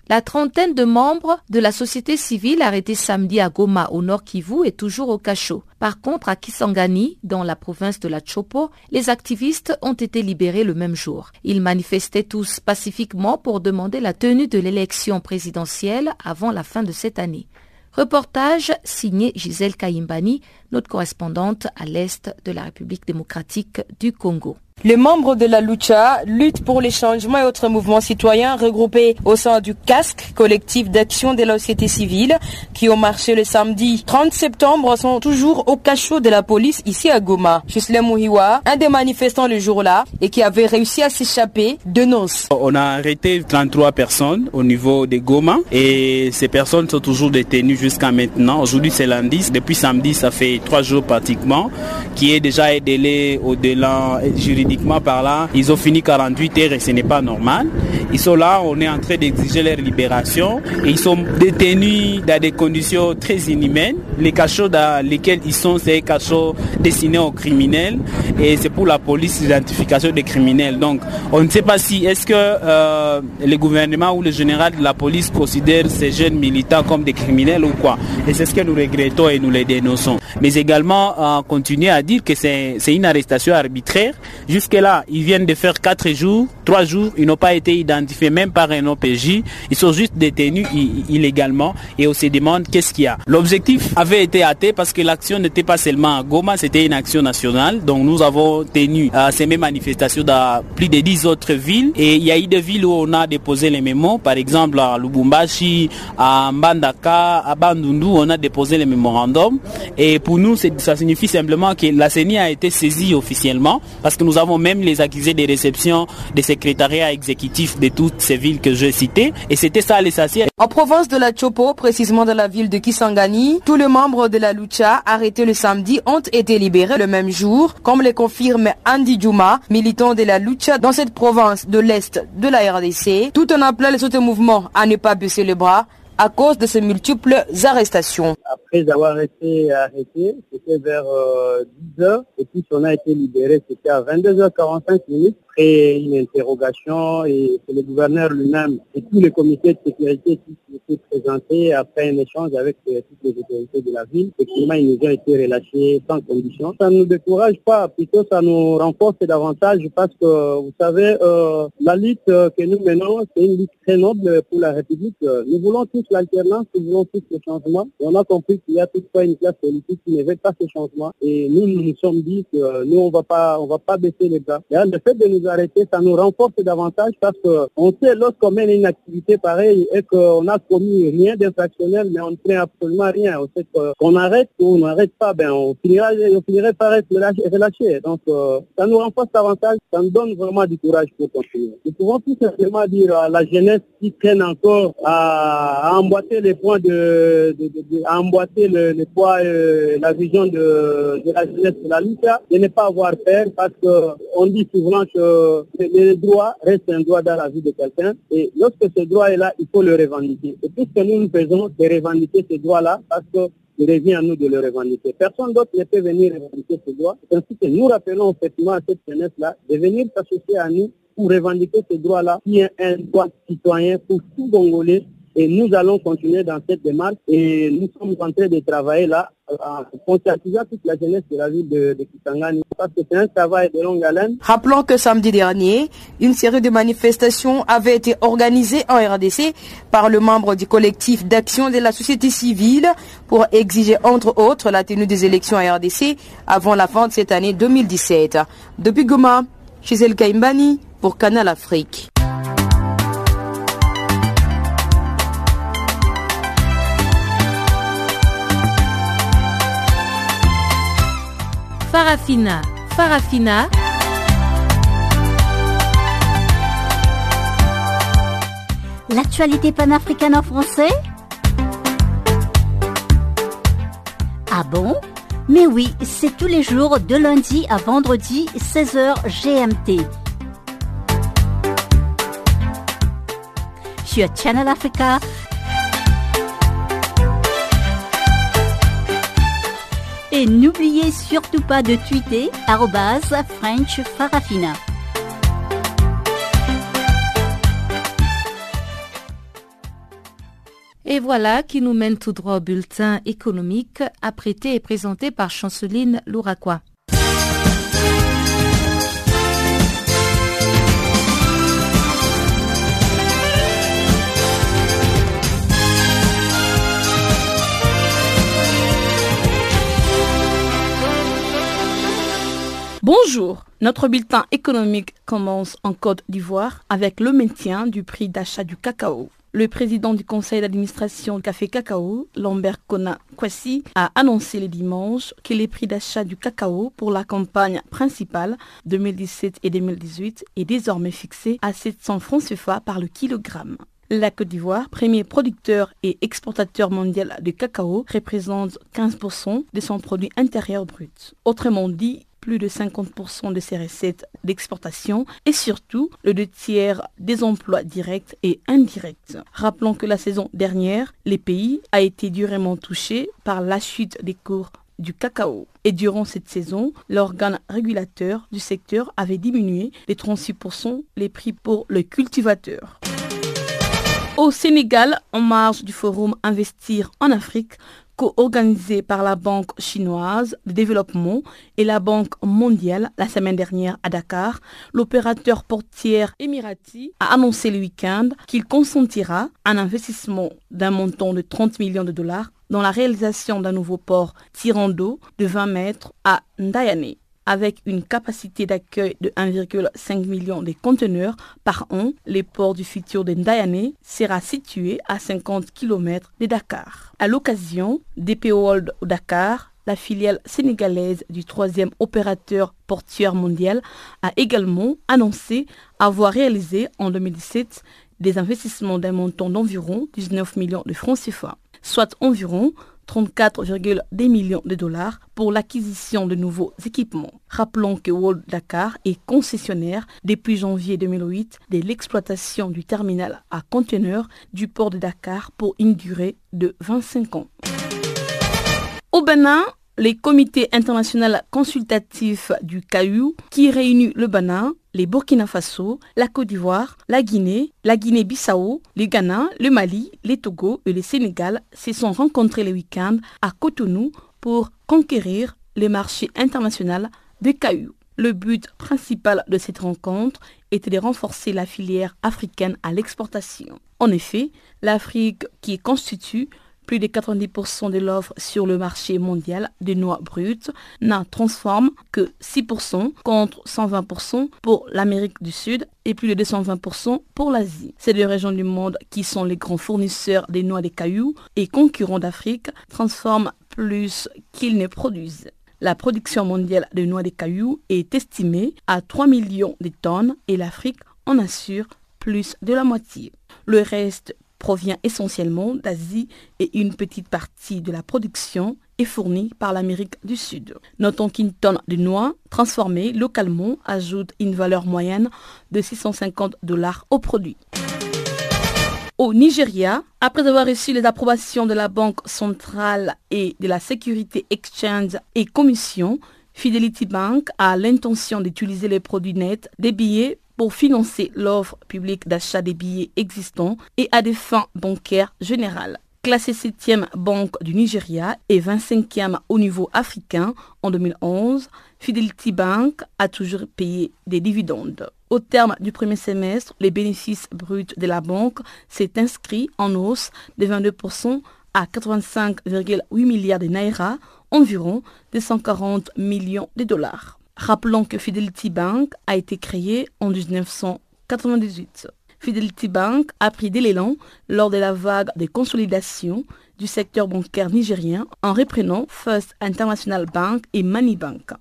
La trentaine de membres de la société civile arrêtés samedi à Goma au nord Kivu est toujours au cachot. Par contre, à Kisangani, dans la province de la Chopo, les activistes ont été libérés le même jour. Ils manifestaient tous pacifiquement pour demander la tenue de l'élection présidentielle avant la fin de cette année. Reportage signé Gisèle Kaimbani, notre correspondante à l'est de la République démocratique du Congo. Les membres de la Lucha luttent pour les changements et autres mouvements citoyens regroupés au sein du CASC, collectif d'action de la société civile, qui ont marché le samedi 30 septembre, sont toujours au cachot de la police ici à Goma. Chisle Mouhiwa, un des manifestants le jour-là et qui avait réussi à s'échapper, dénonce. On a arrêté 33 personnes au niveau de Goma et ces personnes sont toujours détenues jusqu'à maintenant. Aujourd'hui c'est lundi, depuis samedi ça fait trois jours pratiquement, qui est déjà délai au-delà juridique par ils ont fini 48 heures et ce n'est pas normal. Ils sont là, on est en train d'exiger leur libération ils sont détenus dans des conditions très inhumaines. Les cachots dans lesquels ils sont, c'est des cachots destinés aux criminels et c'est pour la police l'identification des criminels. Donc on ne sait pas si est-ce que euh, le gouvernement ou le général de la police considère ces jeunes militants comme des criminels ou quoi. Et c'est ce que nous regrettons et nous les dénonçons. Mais également euh, continuer à dire que c'est une arrestation arbitraire. Jusque-là, ils viennent de faire quatre jours, trois jours, ils n'ont pas été identifiés même par un OPJ. Ils sont juste détenus illégalement et on se demande qu'est-ce qu'il y a. L'objectif avait été atteint parce que l'action n'était pas seulement à Goma, c'était une action nationale. Donc nous avons tenu ces mêmes manifestations dans plus de dix autres villes. Et il y a eu des villes où on a déposé les mémos, par exemple à Lubumbashi, à Mbandaka, à Bandundu, on a déposé les mémorandums. Et pour nous, ça signifie simplement que la CENI a été saisie officiellement parce que nous avons même les accusés des réceptions des secrétariats exécutifs de toutes ces villes que j'ai citées. Et c'était ça l'essentiel. En province de la Chopo, précisément dans la ville de Kisangani, tous les membres de la Lucha arrêtés le samedi ont été libérés le même jour, comme le confirme Andy Juma, militant de la Lucha dans cette province de l'Est de la RDC, tout en appelant les autres mouvements à ne pas baisser les bras à cause de ces multiples arrestations. Après avoir été arrêté, c'était vers 10 h et puis on a été libéré, c'était à 22h45 minutes après une interrogation et c'est le gouverneur lui-même et tous les comités de sécurité qui étaient présentés après un échange avec euh, toutes les autorités de la ville. Effectivement, ils nous ont été relâchés sans condition. Ça ne nous décourage pas, plutôt ça nous renforce davantage parce que, vous savez, euh, la lutte euh, que nous menons, c'est une lutte très noble pour la République. Nous voulons tous l'alternance, nous voulons tous le changement. On a compris qu'il y a toutefois une classe politique qui ne veut pas ce changement. Et nous, nous nous sommes dit que nous, on va pas, on va pas baisser les bras. Et le fait de nous arrêter, ça nous renforce davantage parce qu'on sait lorsqu'on mène une activité pareille et qu'on a commis rien d'infractionnel, mais on ne fait absolument rien. On sait qu'on arrête ou on n'arrête pas, ben on finira, on finirait par être relâché. Donc euh, ça nous renforce davantage, ça nous donne vraiment du courage pour continuer. Nous pouvons tout simplement dire à la jeunesse qui traîne encore à, emboîter les points de, à emboîter le, poids, euh, la vision de, la jeunesse de la lutte, de ne pas avoir peur parce qu'on dit souvent que le droit reste un droit dans la vie de quelqu'un et lorsque ce droit est là, il faut le revendiquer. Et tout ce que nous nous faisons, c'est revendiquer ce droit-là parce que il revient à nous de le revendiquer. Personne d'autre ne peut venir revendiquer ce droit. C'est ainsi que nous rappelons effectivement à cette jeunesse-là de venir s'associer à nous pour revendiquer ce droit-là qui est un droit citoyen pour tout Congolais et nous allons continuer dans cette démarche et nous sommes en train de travailler là en conscientisant toute la jeunesse de la ville de, de Kisangani parce que c'est un travail de longue haleine. Rappelons que samedi dernier, une série de manifestations avait été organisée en RDC par le membre du collectif d'action de la société civile pour exiger entre autres la tenue des élections en RDC avant la fin de cette année 2017. Depuis Goma, Gisèle Kaimbani pour Canal Afrique. Farafina. Farafina. L'actualité panafricaine en français? Ah bon? Mais oui, c'est tous les jours de lundi à vendredi 16h GMT. Sur Channel Africa Et n'oubliez surtout pas de tweeter French Farafina. Et voilà qui nous mène tout droit au bulletin économique apprêté et présenté par Chanceline Louraquois. Bonjour, notre bulletin économique commence en Côte d'Ivoire avec le maintien du prix d'achat du cacao. Le président du conseil d'administration Café Cacao, Lambert Kona Kwasi, a annoncé le dimanche que les prix d'achat du cacao pour la campagne principale 2017 et 2018 est désormais fixé à 700 francs CFA par le kilogramme. La Côte d'Ivoire, premier producteur et exportateur mondial de cacao, représente 15% de son produit intérieur brut. Autrement dit, plus de 50% de ses recettes d'exportation et surtout le deux tiers des emplois directs et indirects. Rappelons que la saison dernière, les pays a été durement touché par la chute des cours du cacao. Et durant cette saison, l'organe régulateur du secteur avait diminué de 36% les prix pour le cultivateur. Au Sénégal, en marge du forum Investir en Afrique, co-organisé par la Banque chinoise de développement et la Banque mondiale la semaine dernière à Dakar, l'opérateur portière Emirati a annoncé le week-end qu'il consentira un investissement d'un montant de 30 millions de dollars dans la réalisation d'un nouveau port tirant d'eau de 20 mètres à Ndayane avec une capacité d'accueil de 1,5 million de conteneurs par an, le port du futur de Ndayane sera situé à 50 km de Dakar. À l'occasion, DP World Dakar, la filiale sénégalaise du troisième opérateur portuaire mondial, a également annoncé avoir réalisé en 2017 des investissements d'un montant d'environ 19 millions de francs CFA, soit environ 34,2 millions de dollars pour l'acquisition de nouveaux équipements. Rappelons que World Dakar est concessionnaire depuis janvier 2008 de l'exploitation du terminal à conteneurs du port de Dakar pour une durée de 25 ans. Au Bénin, les comités internationaux consultatifs du CAIU qui réunit le Bénin, les Burkina Faso, la Côte d'Ivoire, la Guinée, la Guinée-Bissau, le Ghana, le Mali, les Togo et le Sénégal se sont rencontrés le week-end à Cotonou pour conquérir le marché international de CAIU. Le but principal de cette rencontre était de renforcer la filière africaine à l'exportation. En effet, l'Afrique, qui constitue plus de 90% de l'offre sur le marché mondial des noix brutes n'en transforme que 6% contre 120% pour l'Amérique du Sud et plus de 220% pour l'Asie. Ces deux régions du monde qui sont les grands fournisseurs des noix des cailloux et concurrents d'Afrique transforment plus qu'ils ne produisent. La production mondiale de noix des cailloux est estimée à 3 millions de tonnes et l'Afrique en assure plus de la moitié. Le reste provient essentiellement d'Asie et une petite partie de la production est fournie par l'Amérique du Sud. Notons qu'une tonne de noix transformée localement ajoute une valeur moyenne de 650 dollars au produit. Au Nigeria, après avoir reçu les approbations de la Banque centrale et de la Security Exchange et Commission, Fidelity Bank a l'intention d'utiliser les produits nets des billets pour financer l'offre publique d'achat des billets existants et à des fins bancaires générales. Classée 7e banque du Nigeria et 25e au niveau africain en 2011, Fidelity Bank a toujours payé des dividendes. Au terme du premier semestre, les bénéfices bruts de la banque s'est inscrit en hausse de 22% à 85,8 milliards de naira, environ 240 millions de dollars. Rappelons que Fidelity Bank a été créé en 1998. Fidelity Bank a pris de l'élan lors de la vague de consolidation du secteur bancaire nigérien en reprenant First International Bank et Money Bank.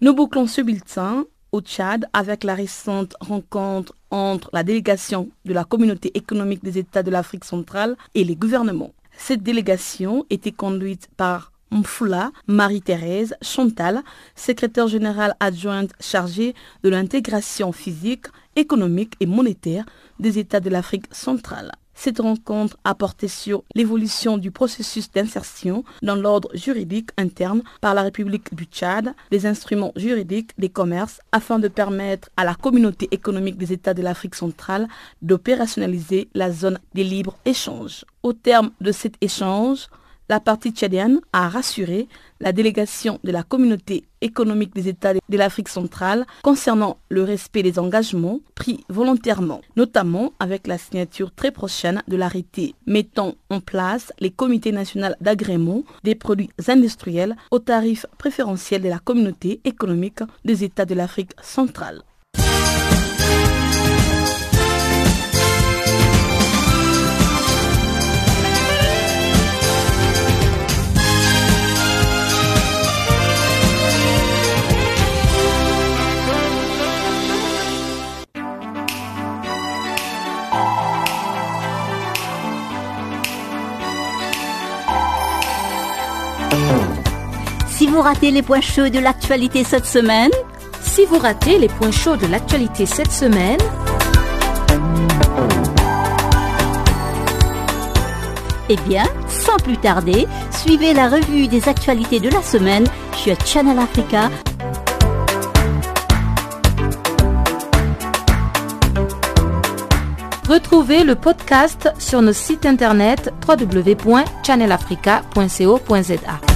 Nous bouclons ce bulletin au Tchad avec la récente rencontre entre la délégation de la communauté économique des États de l'Afrique centrale et les gouvernements. Cette délégation était conduite par Mfoula Marie-Thérèse Chantal, secrétaire générale adjointe chargée de l'intégration physique, économique et monétaire des États de l'Afrique centrale. Cette rencontre a porté sur l'évolution du processus d'insertion dans l'ordre juridique interne par la République du Tchad, des instruments juridiques, des commerces, afin de permettre à la communauté économique des États de l'Afrique centrale d'opérationnaliser la zone des libres échanges. Au terme de cet échange, la partie tchadienne a rassuré la délégation de la communauté économique des États de l'Afrique centrale concernant le respect des engagements pris volontairement, notamment avec la signature très prochaine de l'arrêté mettant en place les comités nationaux d'agrément des produits industriels au tarif préférentiel de la communauté économique des États de l'Afrique centrale. Vous ratez les points chauds de l'actualité cette semaine, si vous ratez les points chauds de l'actualité cette semaine, eh bien, sans plus tarder, suivez la revue des actualités de la semaine sur Channel Africa. Retrouvez le podcast sur nos sites internet www.channelafrica.co.za.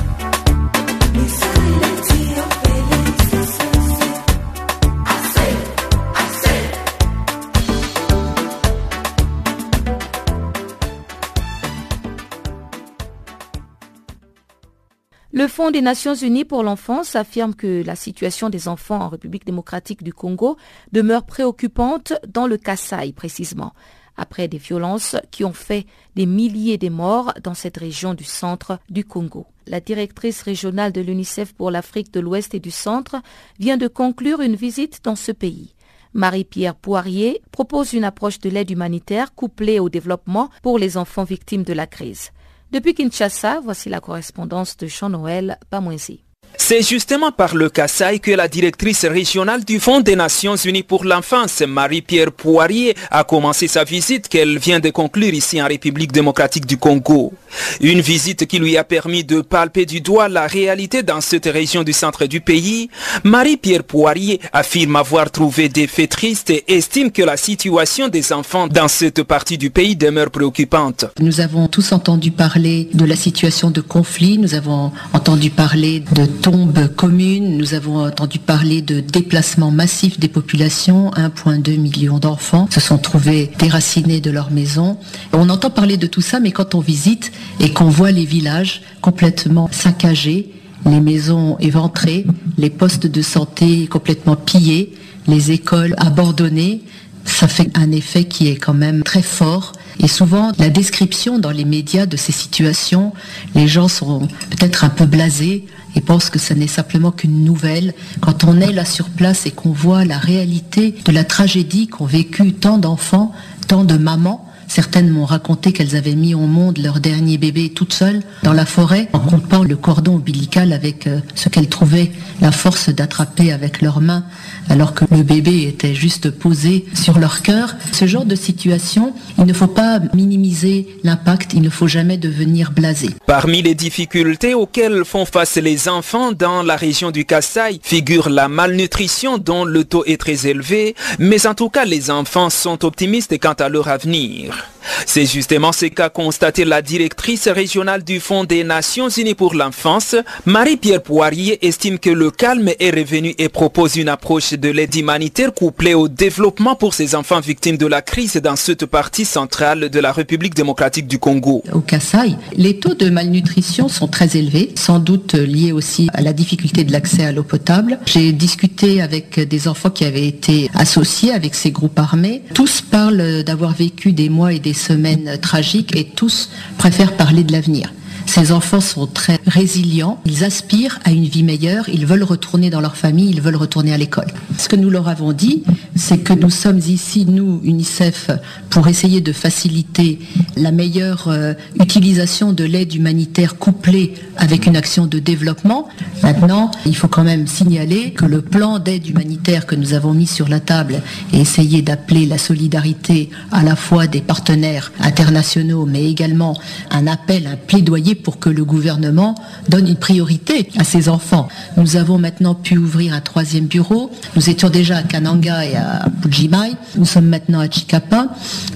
Le Fonds des Nations Unies pour l'enfance affirme que la situation des enfants en République démocratique du Congo demeure préoccupante dans le Kasaï précisément, après des violences qui ont fait des milliers de morts dans cette région du centre du Congo. La directrice régionale de l'UNICEF pour l'Afrique de l'Ouest et du Centre vient de conclure une visite dans ce pays. Marie-Pierre Poirier propose une approche de l'aide humanitaire couplée au développement pour les enfants victimes de la crise. Depuis Kinshasa, voici la correspondance de Jean-Noël Pamouenzi. C'est justement par le Kassai que la directrice régionale du Fonds des Nations Unies pour l'enfance, Marie-Pierre Poirier, a commencé sa visite qu'elle vient de conclure ici en République démocratique du Congo. Une visite qui lui a permis de palper du doigt la réalité dans cette région du centre du pays. Marie-Pierre Poirier affirme avoir trouvé des faits tristes et estime que la situation des enfants dans cette partie du pays demeure préoccupante. Nous avons tous entendu parler de la situation de conflit, nous avons entendu parler de tombes communes, nous avons entendu parler de déplacements massifs des populations, 1,2 million d'enfants se sont trouvés déracinés de leur maison. On entend parler de tout ça, mais quand on visite et qu'on voit les villages complètement saccagés, les maisons éventrées, les postes de santé complètement pillés, les écoles abandonnées, ça fait un effet qui est quand même très fort. Et souvent, la description dans les médias de ces situations, les gens sont peut-être un peu blasés et pensent que ce n'est simplement qu'une nouvelle. Quand on est là sur place et qu'on voit la réalité de la tragédie qu'ont vécu tant d'enfants, tant de mamans, Certaines m'ont raconté qu'elles avaient mis au monde leur dernier bébé toutes seules dans la forêt en coupant le cordon ombilical avec ce qu'elles trouvaient la force d'attraper avec leurs mains alors que le bébé était juste posé sur leur cœur. Ce genre de situation, il ne faut pas minimiser l'impact, il ne faut jamais devenir blasé. Parmi les difficultés auxquelles font face les enfants dans la région du Kassai figure la malnutrition dont le taux est très élevé, mais en tout cas les enfants sont optimistes quant à leur avenir. C'est justement ce qu'a constaté la directrice régionale du Fonds des Nations Unies pour l'enfance. Marie-Pierre Poirier estime que le calme est revenu et propose une approche de l'aide humanitaire couplée au développement pour ces enfants victimes de la crise dans cette partie centrale de la République démocratique du Congo. Au Kassai, les taux de malnutrition sont très élevés, sans doute liés aussi à la difficulté de l'accès à l'eau potable. J'ai discuté avec des enfants qui avaient été associés avec ces groupes armés. Tous parlent d'avoir vécu des mois et des semaines tragiques et tous préfèrent parler de l'avenir. Ces enfants sont très résilients, ils aspirent à une vie meilleure, ils veulent retourner dans leur famille, ils veulent retourner à l'école. Ce que nous leur avons dit, c'est que nous sommes ici, nous, UNICEF, pour essayer de faciliter la meilleure euh, utilisation de l'aide humanitaire couplée avec une action de développement. Maintenant, il faut quand même signaler que le plan d'aide humanitaire que nous avons mis sur la table et essayer d'appeler la solidarité à la fois des partenaires internationaux, mais également un appel, un plaidoyer pour que le gouvernement donne une priorité à ces enfants. Nous avons maintenant pu ouvrir un troisième bureau. Nous étions déjà à Kananga et à Pujimai. Nous sommes maintenant à Chikapa.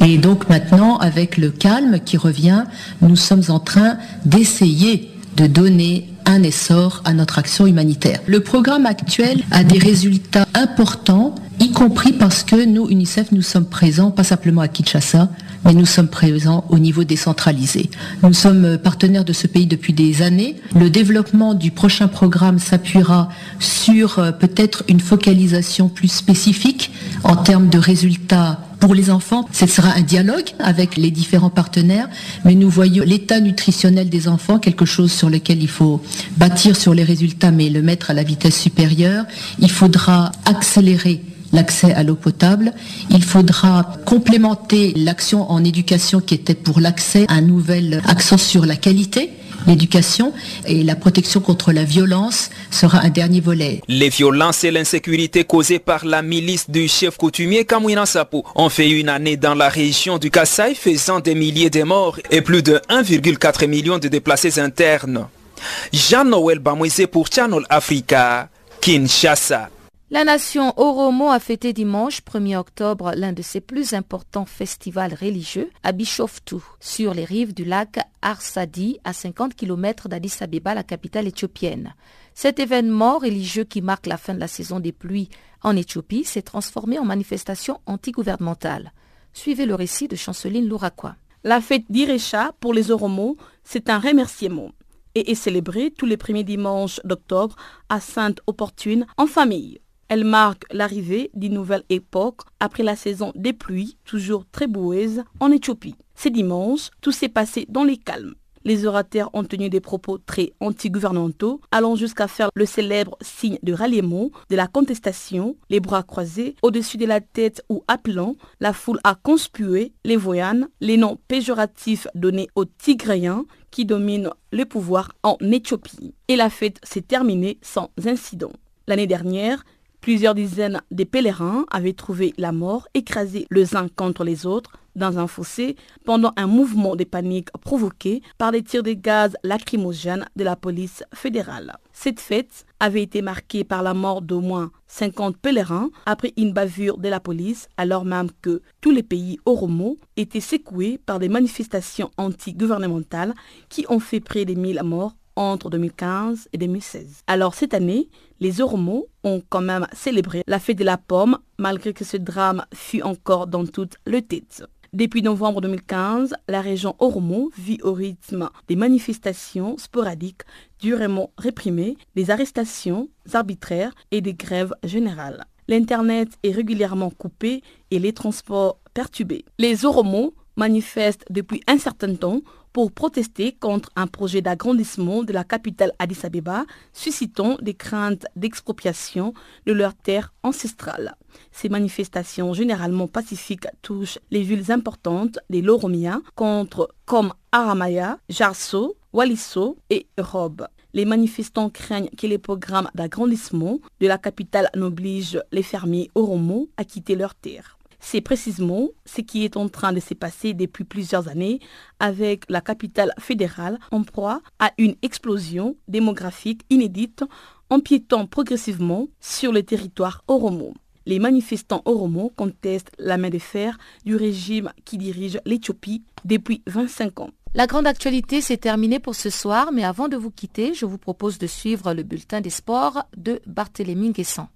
Et donc maintenant, avec le calme qui revient, nous sommes en train d'essayer de donner un essor à notre action humanitaire. Le programme actuel a des résultats importants, y compris parce que nous, UNICEF, nous sommes présents, pas simplement à Kinshasa, mais nous sommes présents au niveau décentralisé. Nous sommes partenaires de ce pays depuis des années. Le développement du prochain programme s'appuiera sur euh, peut-être une focalisation plus spécifique en termes de résultats pour les enfants, ce sera un dialogue avec les différents partenaires, mais nous voyons l'état nutritionnel des enfants, quelque chose sur lequel il faut bâtir sur les résultats, mais le mettre à la vitesse supérieure. Il faudra accélérer l'accès à l'eau potable. Il faudra complémenter l'action en éducation qui était pour l'accès, un nouvel accent sur la qualité l'éducation et la protection contre la violence sera un dernier volet. Les violences et l'insécurité causées par la milice du chef coutumier Kamwina Sapo ont fait une année dans la région du Kassai faisant des milliers de morts et plus de 1,4 million de déplacés internes. Jean-Noël Bamouise pour Channel Africa, Kinshasa. La nation Oromo a fêté dimanche 1er octobre l'un de ses plus importants festivals religieux à Bishoftu, sur les rives du lac Arsadi, à 50 km d'Addis Abeba, la capitale éthiopienne. Cet événement religieux qui marque la fin de la saison des pluies en Éthiopie s'est transformé en manifestation antigouvernementale. Suivez le récit de Chanceline Louraquois. La fête d'Irecha pour les Oromo, c'est un remerciement et est célébrée tous les premiers dimanches d'octobre à Sainte-Opportune en famille. Elle marque l'arrivée d'une nouvelle époque après la saison des pluies, toujours très boueuse, en Éthiopie. Ce dimanche, tout s'est passé dans les calmes. Les orateurs ont tenu des propos très anti-gouvernementaux, allant jusqu'à faire le célèbre signe de ralliement, de la contestation, les bras croisés au-dessus de la tête ou appelant la foule à conspuer les voyanes, les noms péjoratifs donnés aux Tigréens qui dominent le pouvoir en Éthiopie. Et la fête s'est terminée sans incident. L'année dernière, Plusieurs dizaines de pèlerins avaient trouvé la mort écrasés les uns contre les autres dans un fossé pendant un mouvement de panique provoqué par des tirs de gaz lacrymogènes de la police fédérale. Cette fête avait été marquée par la mort d'au moins 50 pèlerins après une bavure de la police alors même que tous les pays Oromo étaient secoués par des manifestations anti-gouvernementales qui ont fait près de 1000 morts entre 2015 et 2016. Alors cette année, les Oromo ont quand même célébré la fête de la pomme malgré que ce drame fut encore dans toute le tête. Depuis novembre 2015, la région Oromo vit au rythme des manifestations sporadiques durement réprimées, des arrestations arbitraires et des grèves générales. L'Internet est régulièrement coupé et les transports perturbés. Les Oromo manifestent depuis un certain temps pour protester contre un projet d'agrandissement de la capitale Addis Abeba, suscitant des craintes d'expropriation de leurs terres ancestrales. Ces manifestations généralement pacifiques touchent les villes importantes des Loromia contre comme Aramaya, Jarso, Waliso et Rob. Les manifestants craignent que les programmes d'agrandissement de la capitale n'obligent les fermiers Oromo à quitter leurs terres. C'est précisément ce qui est en train de se passer depuis plusieurs années avec la capitale fédérale en proie à une explosion démographique inédite empiétant progressivement sur le territoire oromo. Les manifestants oromo contestent la main de fer du régime qui dirige l'Éthiopie depuis 25 ans. La grande actualité s'est terminée pour ce soir, mais avant de vous quitter, je vous propose de suivre le bulletin des sports de Barthélémy Guessant.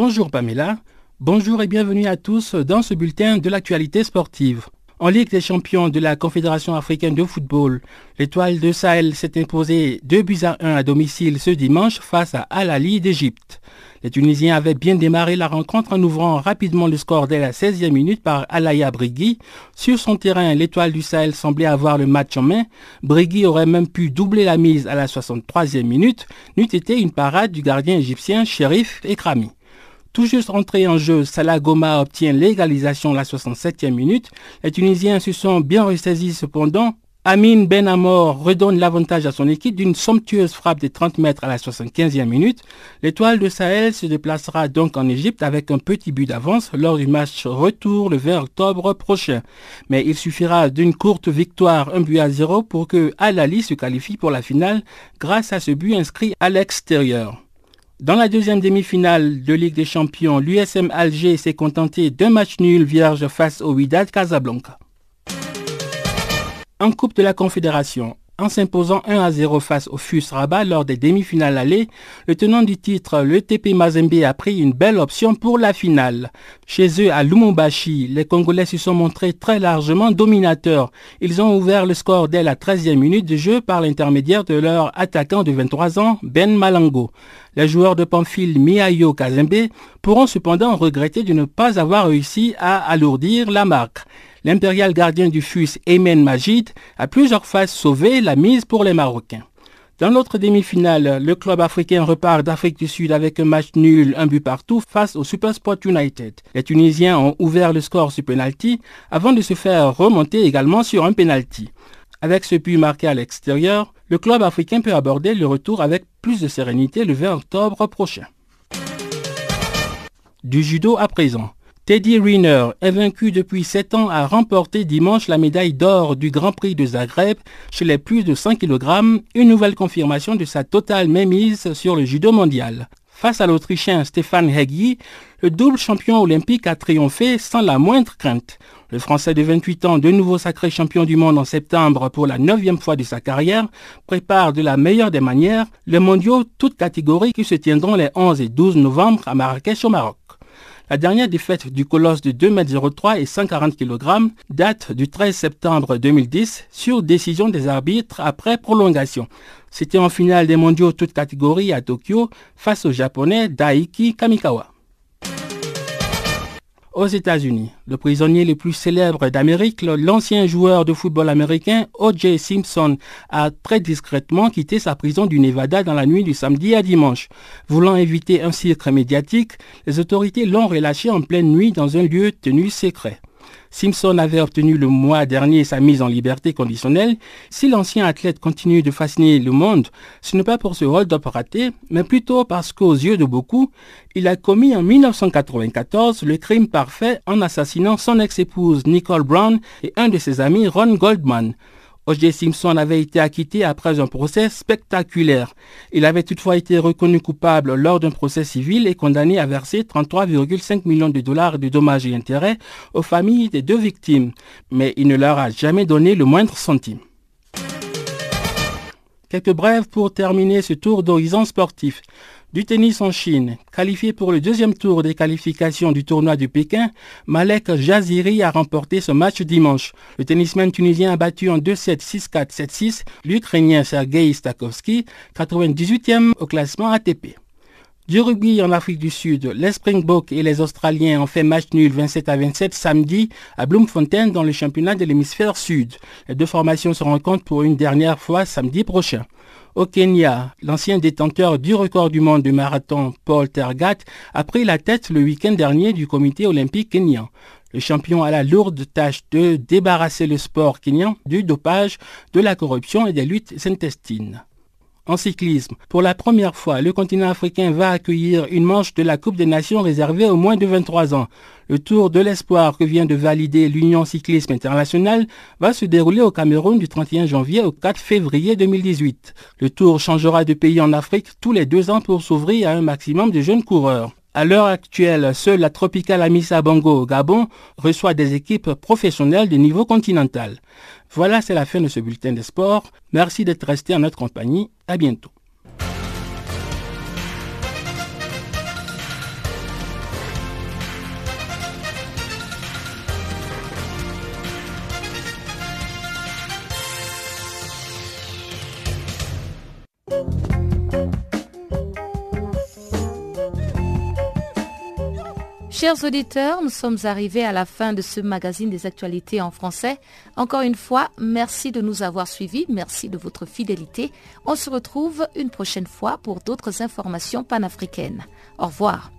Bonjour Pamela, bonjour et bienvenue à tous dans ce bulletin de l'actualité sportive. En Ligue des champions de la Confédération africaine de football, l'étoile de Sahel s'est imposée 2 buts à 1 à domicile ce dimanche face à Al Ali d'Égypte. Les Tunisiens avaient bien démarré la rencontre en ouvrant rapidement le score dès la 16e minute par Alaya Brigui. Sur son terrain, l'étoile du Sahel semblait avoir le match en main. Brigui aurait même pu doubler la mise à la 63e minute, n'eût été une parade du gardien égyptien Shérif Ekrami. Tout juste entré en jeu, Salah Goma obtient l'égalisation la 67e minute. Les Tunisiens se sont bien ressaisis cependant Amin Ben Amor redonne l'avantage à son équipe d'une somptueuse frappe de 30 mètres à la 75e minute. L'étoile de Sahel se déplacera donc en Égypte avec un petit but d'avance lors du match retour le 20 octobre prochain. Mais il suffira d'une courte victoire, un but à zéro, pour que Al-Ali se qualifie pour la finale grâce à ce but inscrit à l'extérieur. Dans la deuxième demi-finale de Ligue des Champions, l'USM Alger s'est contenté d'un match nul vierge face au Wydad Casablanca. En Coupe de la Confédération, en s'imposant 1 à 0 face au FUS Rabat lors des demi-finales allées, le tenant du titre, le TP Mazembe, a pris une belle option pour la finale. Chez eux, à Lumumbashi, les Congolais se sont montrés très largement dominateurs. Ils ont ouvert le score dès la 13e minute de jeu par l'intermédiaire de leur attaquant de 23 ans, Ben Malango. Les joueurs de Pamphile Miayo Kazembe pourront cependant regretter de ne pas avoir réussi à alourdir la marque l'impérial gardien du FUS Emen Majid a plusieurs fois sauvé la mise pour les Marocains. Dans l'autre demi-finale, le club africain repart d'Afrique du Sud avec un match nul, un but partout face au Supersport United. Les Tunisiens ont ouvert le score sur penalty avant de se faire remonter également sur un penalty. Avec ce but marqué à l'extérieur, le club africain peut aborder le retour avec plus de sérénité le 20 octobre prochain. Du judo à présent. Teddy Riner, invaincu depuis 7 ans, a remporté dimanche la médaille d'or du Grand Prix de Zagreb chez les plus de 100 kg, une nouvelle confirmation de sa totale mémise sur le judo mondial. Face à l'Autrichien Stéphane Hegyi, le double champion olympique a triomphé sans la moindre crainte. Le Français de 28 ans, de nouveau sacré champion du monde en septembre pour la neuvième fois de sa carrière, prépare de la meilleure des manières les mondiaux toutes catégories qui se tiendront les 11 et 12 novembre à Marrakech au Maroc. La dernière défaite du colosse de 2,03 m et 140 kg date du 13 septembre 2010 sur décision des arbitres après prolongation. C'était en finale des mondiaux toutes catégories à Tokyo face au japonais Daiki Kamikawa aux États-Unis. Le prisonnier le plus célèbre d'Amérique, l'ancien joueur de football américain O.J. Simpson, a très discrètement quitté sa prison du Nevada dans la nuit du samedi à dimanche. Voulant éviter un cirque médiatique, les autorités l'ont relâché en pleine nuit dans un lieu tenu secret. Simpson avait obtenu le mois dernier sa mise en liberté conditionnelle. Si l'ancien athlète continue de fasciner le monde, ce n'est pas pour ce hold-up raté, mais plutôt parce qu'aux yeux de beaucoup, il a commis en 1994 le crime parfait en assassinant son ex-épouse Nicole Brown et un de ses amis Ron Goldman. O.J. Simpson avait été acquitté après un procès spectaculaire. Il avait toutefois été reconnu coupable lors d'un procès civil et condamné à verser 33,5 millions de dollars de dommages et intérêts aux familles des deux victimes, mais il ne leur a jamais donné le moindre centime. Quelques brèves pour terminer ce tour d'horizon sportif. Du tennis en Chine, qualifié pour le deuxième tour des qualifications du tournoi de Pékin, Malek Jaziri a remporté ce match dimanche. Le tennisman tunisien a battu en 2-7, 6-4, 7-6 l'Ukrainien Sergei Stakovski, 98e au classement ATP. Du rugby en Afrique du Sud, les Springboks et les Australiens ont fait match nul 27 à 27 samedi à Bloemfontein dans le championnat de l'hémisphère sud. Les deux formations se rencontrent pour une dernière fois samedi prochain. Au Kenya, l'ancien détenteur du record du monde du marathon Paul Tergat a pris la tête le week-end dernier du comité olympique kenyan. Le champion a la lourde tâche de débarrasser le sport kenyan du dopage, de la corruption et des luttes intestines en cyclisme. Pour la première fois, le continent africain va accueillir une manche de la Coupe des Nations réservée aux moins de 23 ans. Le Tour de l'Espoir que vient de valider l'Union Cyclisme Internationale va se dérouler au Cameroun du 31 janvier au 4 février 2018. Le Tour changera de pays en Afrique tous les deux ans pour s'ouvrir à un maximum de jeunes coureurs. À l'heure actuelle, seule la Tropical Amissa Bongo au Gabon reçoit des équipes professionnelles de niveau continental. Voilà, c'est la fin de ce bulletin de sport. Merci d'être resté en notre compagnie. À bientôt. Chers auditeurs, nous sommes arrivés à la fin de ce magazine des actualités en français. Encore une fois, merci de nous avoir suivis, merci de votre fidélité. On se retrouve une prochaine fois pour d'autres informations panafricaines. Au revoir.